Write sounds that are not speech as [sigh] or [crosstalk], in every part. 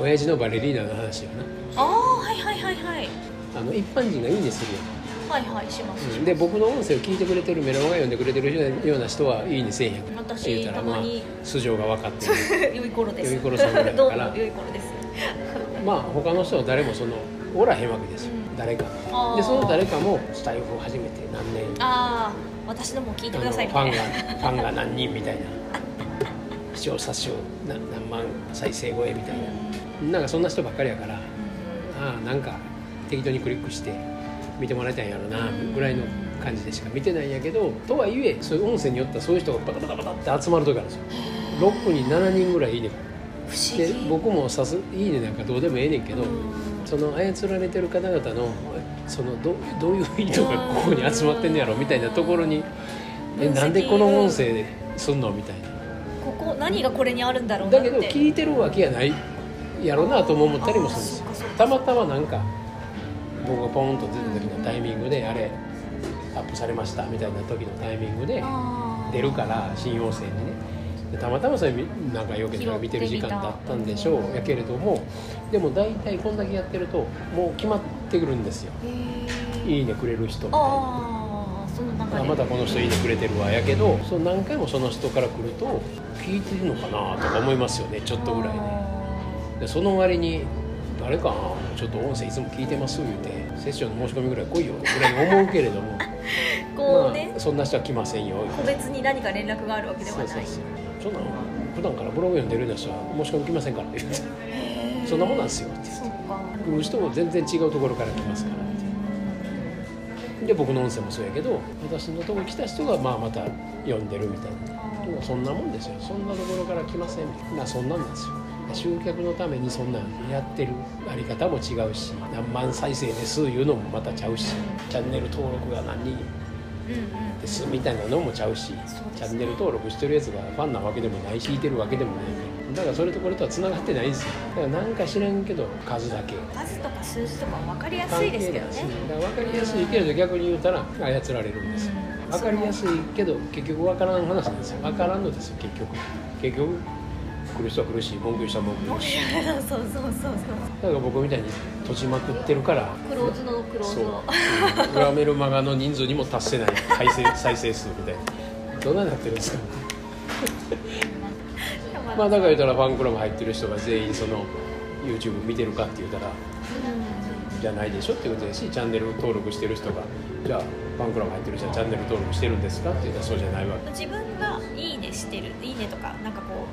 親父のバレリーナの話よな。ああはいはいはいはい。あの一般人がいいねするよ。はいはいします、うん。で僕の音声を聞いてくれてるメロンが読んでくれてるような人はいいねせえへん私言うたらまあたまに。素性が分かってる。[laughs] 良い頃です。良い頃さんぐらいだ [laughs] どうからも良い頃です。[laughs] まあ他の人は誰もそのおらへんわけですよ、うん。誰か。あー。でその誰かもスタイフを始めて何年。ああ私のも聞いてください。みたいファンがファンが何人みたいな。視聴者数な何万再生超えみたいななんかそんな人ばっかりやからああなんか適当にクリックして見てもらいたいんやろなぐらいの感じでしか見てないんやけどとはいえそういう音声によってはそういう人がバタバタバタって集まる時あるんですよ。6分に7人ぐらいいいねで議。僕もさすいいねなんかどうでもええねんけど、うん。その操られてる方々のそのどどういう意図がここに集まってんのやろみたいなところにえなんでこの音声ですんのみたいな。ここ何がこれにあるんだろうだけど聞いてるわけやないやろなとも思ったりもする。んですよたまたまなんか僕がポンと出た時のタイミングであれアップされましたみたいな時のタイミングで出るから新音声にね。でたまたまそれみなんかよけたら見てる時間だったんでしょうやけれどもでも大体こんだけやってるともう決まってくるんですよ。いいねくれる人みたいな。あまたこの人いいねくれてるわやけどその何回もその人から来ると聞いてるのかなとか思いますよねちょっとぐらいねでその割に誰かなちょっと音声いつも聞いてます言うてセッションの申し込みぐらい来いよぐらいに思うけれども。[laughs] こうね。まあ、そんな人は来ませんよ個別に何か連絡があるわけではない。そうそうそう。そんなの普段からブログ読んでるような人は申し込み来ませんからって言って。そんなもんなんですよってそうか。来る人も全然違うところから来ますからってで僕の音声もそうやけど私のところに来た人がまあまた読んでるみたいなもそんなもんですよ。そんなところから来ません。まあそんなんなんですよ。集客のためにそんなんやってるあり方も違うし何万再生ですいうのもまたちゃうしチャンネル登録が何人ですみたいなのもちゃうしチャンネル登録してるやつがファンなわけでもないし聞いてるわけでもないだからそれとこれとは繋がってないんですよ。だからなんか知らんけど数だけ数とか数字とか分かりやすいですけどね。だから分かりやすいけれど逆に言うたら操られるんですよ。うん。分かりやすいけど結局分からん話なんですよ。分からんのですよ結局。結局来る人は来るし文句言う人は文句言うし。[laughs] そうそうそうそうだから僕みたいに閉じまくってるからクローズのクローズのう。んグラメルマガの人数にも達せない再生再生数みたいな。どんなになってるんですか [laughs] まあだから言ったらファンクラブ入ってる人が全員その YouTube 見てるかって言ったらじゃないでしょってことですしチャンネル登録してる人がじゃあファンクラブ入ってる人はチャンネル登録してるんですかって言ったらそうじゃないわけ。自分が「いいね」してる「いいね」とかなんかこ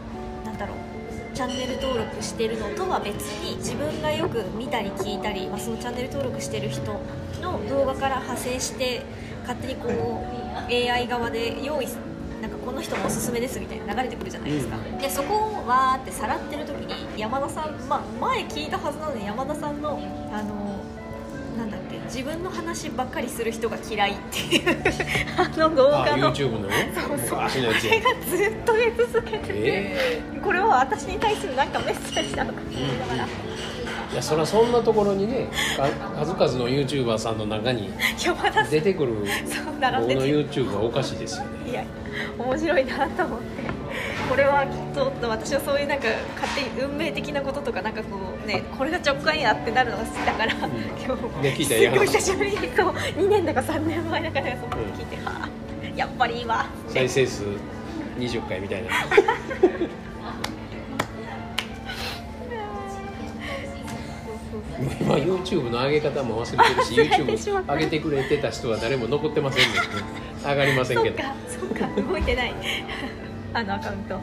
うなんだろうチャンネル登録してるのとは別に自分がよく見たり聞いたり、まあ、そのチャンネル登録してる人の動画から派生して勝手にこう AI 側で用意なんかこの人もおすすめですみたいな流れてくるじゃないですか、でそこをわーってさらってる時に山田さん、まあ、前聞いたはずなのに山田さんのあのなんだっけ自分の話ばっかりする人が嫌いっていうあの動あ画の。YouTube のね。そうそう。昔のやつやそれがずっと出続けてて、えこれは私に対するなんかメッセージなのかと思いながら、えいやそりゃそんなところにねか数々の YouTuber さんの中に山田さん。出てくるそう僕の YouTube はおかしいですよね。いや面白いなと思って。これはきっと私はそういうなんか勝手に運命的なこととかなんかこうねこれが直感やってなるのが好きだから、今日ね聞いたらすごい久しぶりにそう2年だか3年前だかでその聞いて、はあやっぱりいいわ。再生数20回みたいな [laughs] [laughs] 今 YouTube の上げ方も忘れてるし YouTube た。上げてくれてた人は誰も残ってませんね。[laughs] 上がりませんけど。そうかそうか動いてない。[laughs] あのアカウント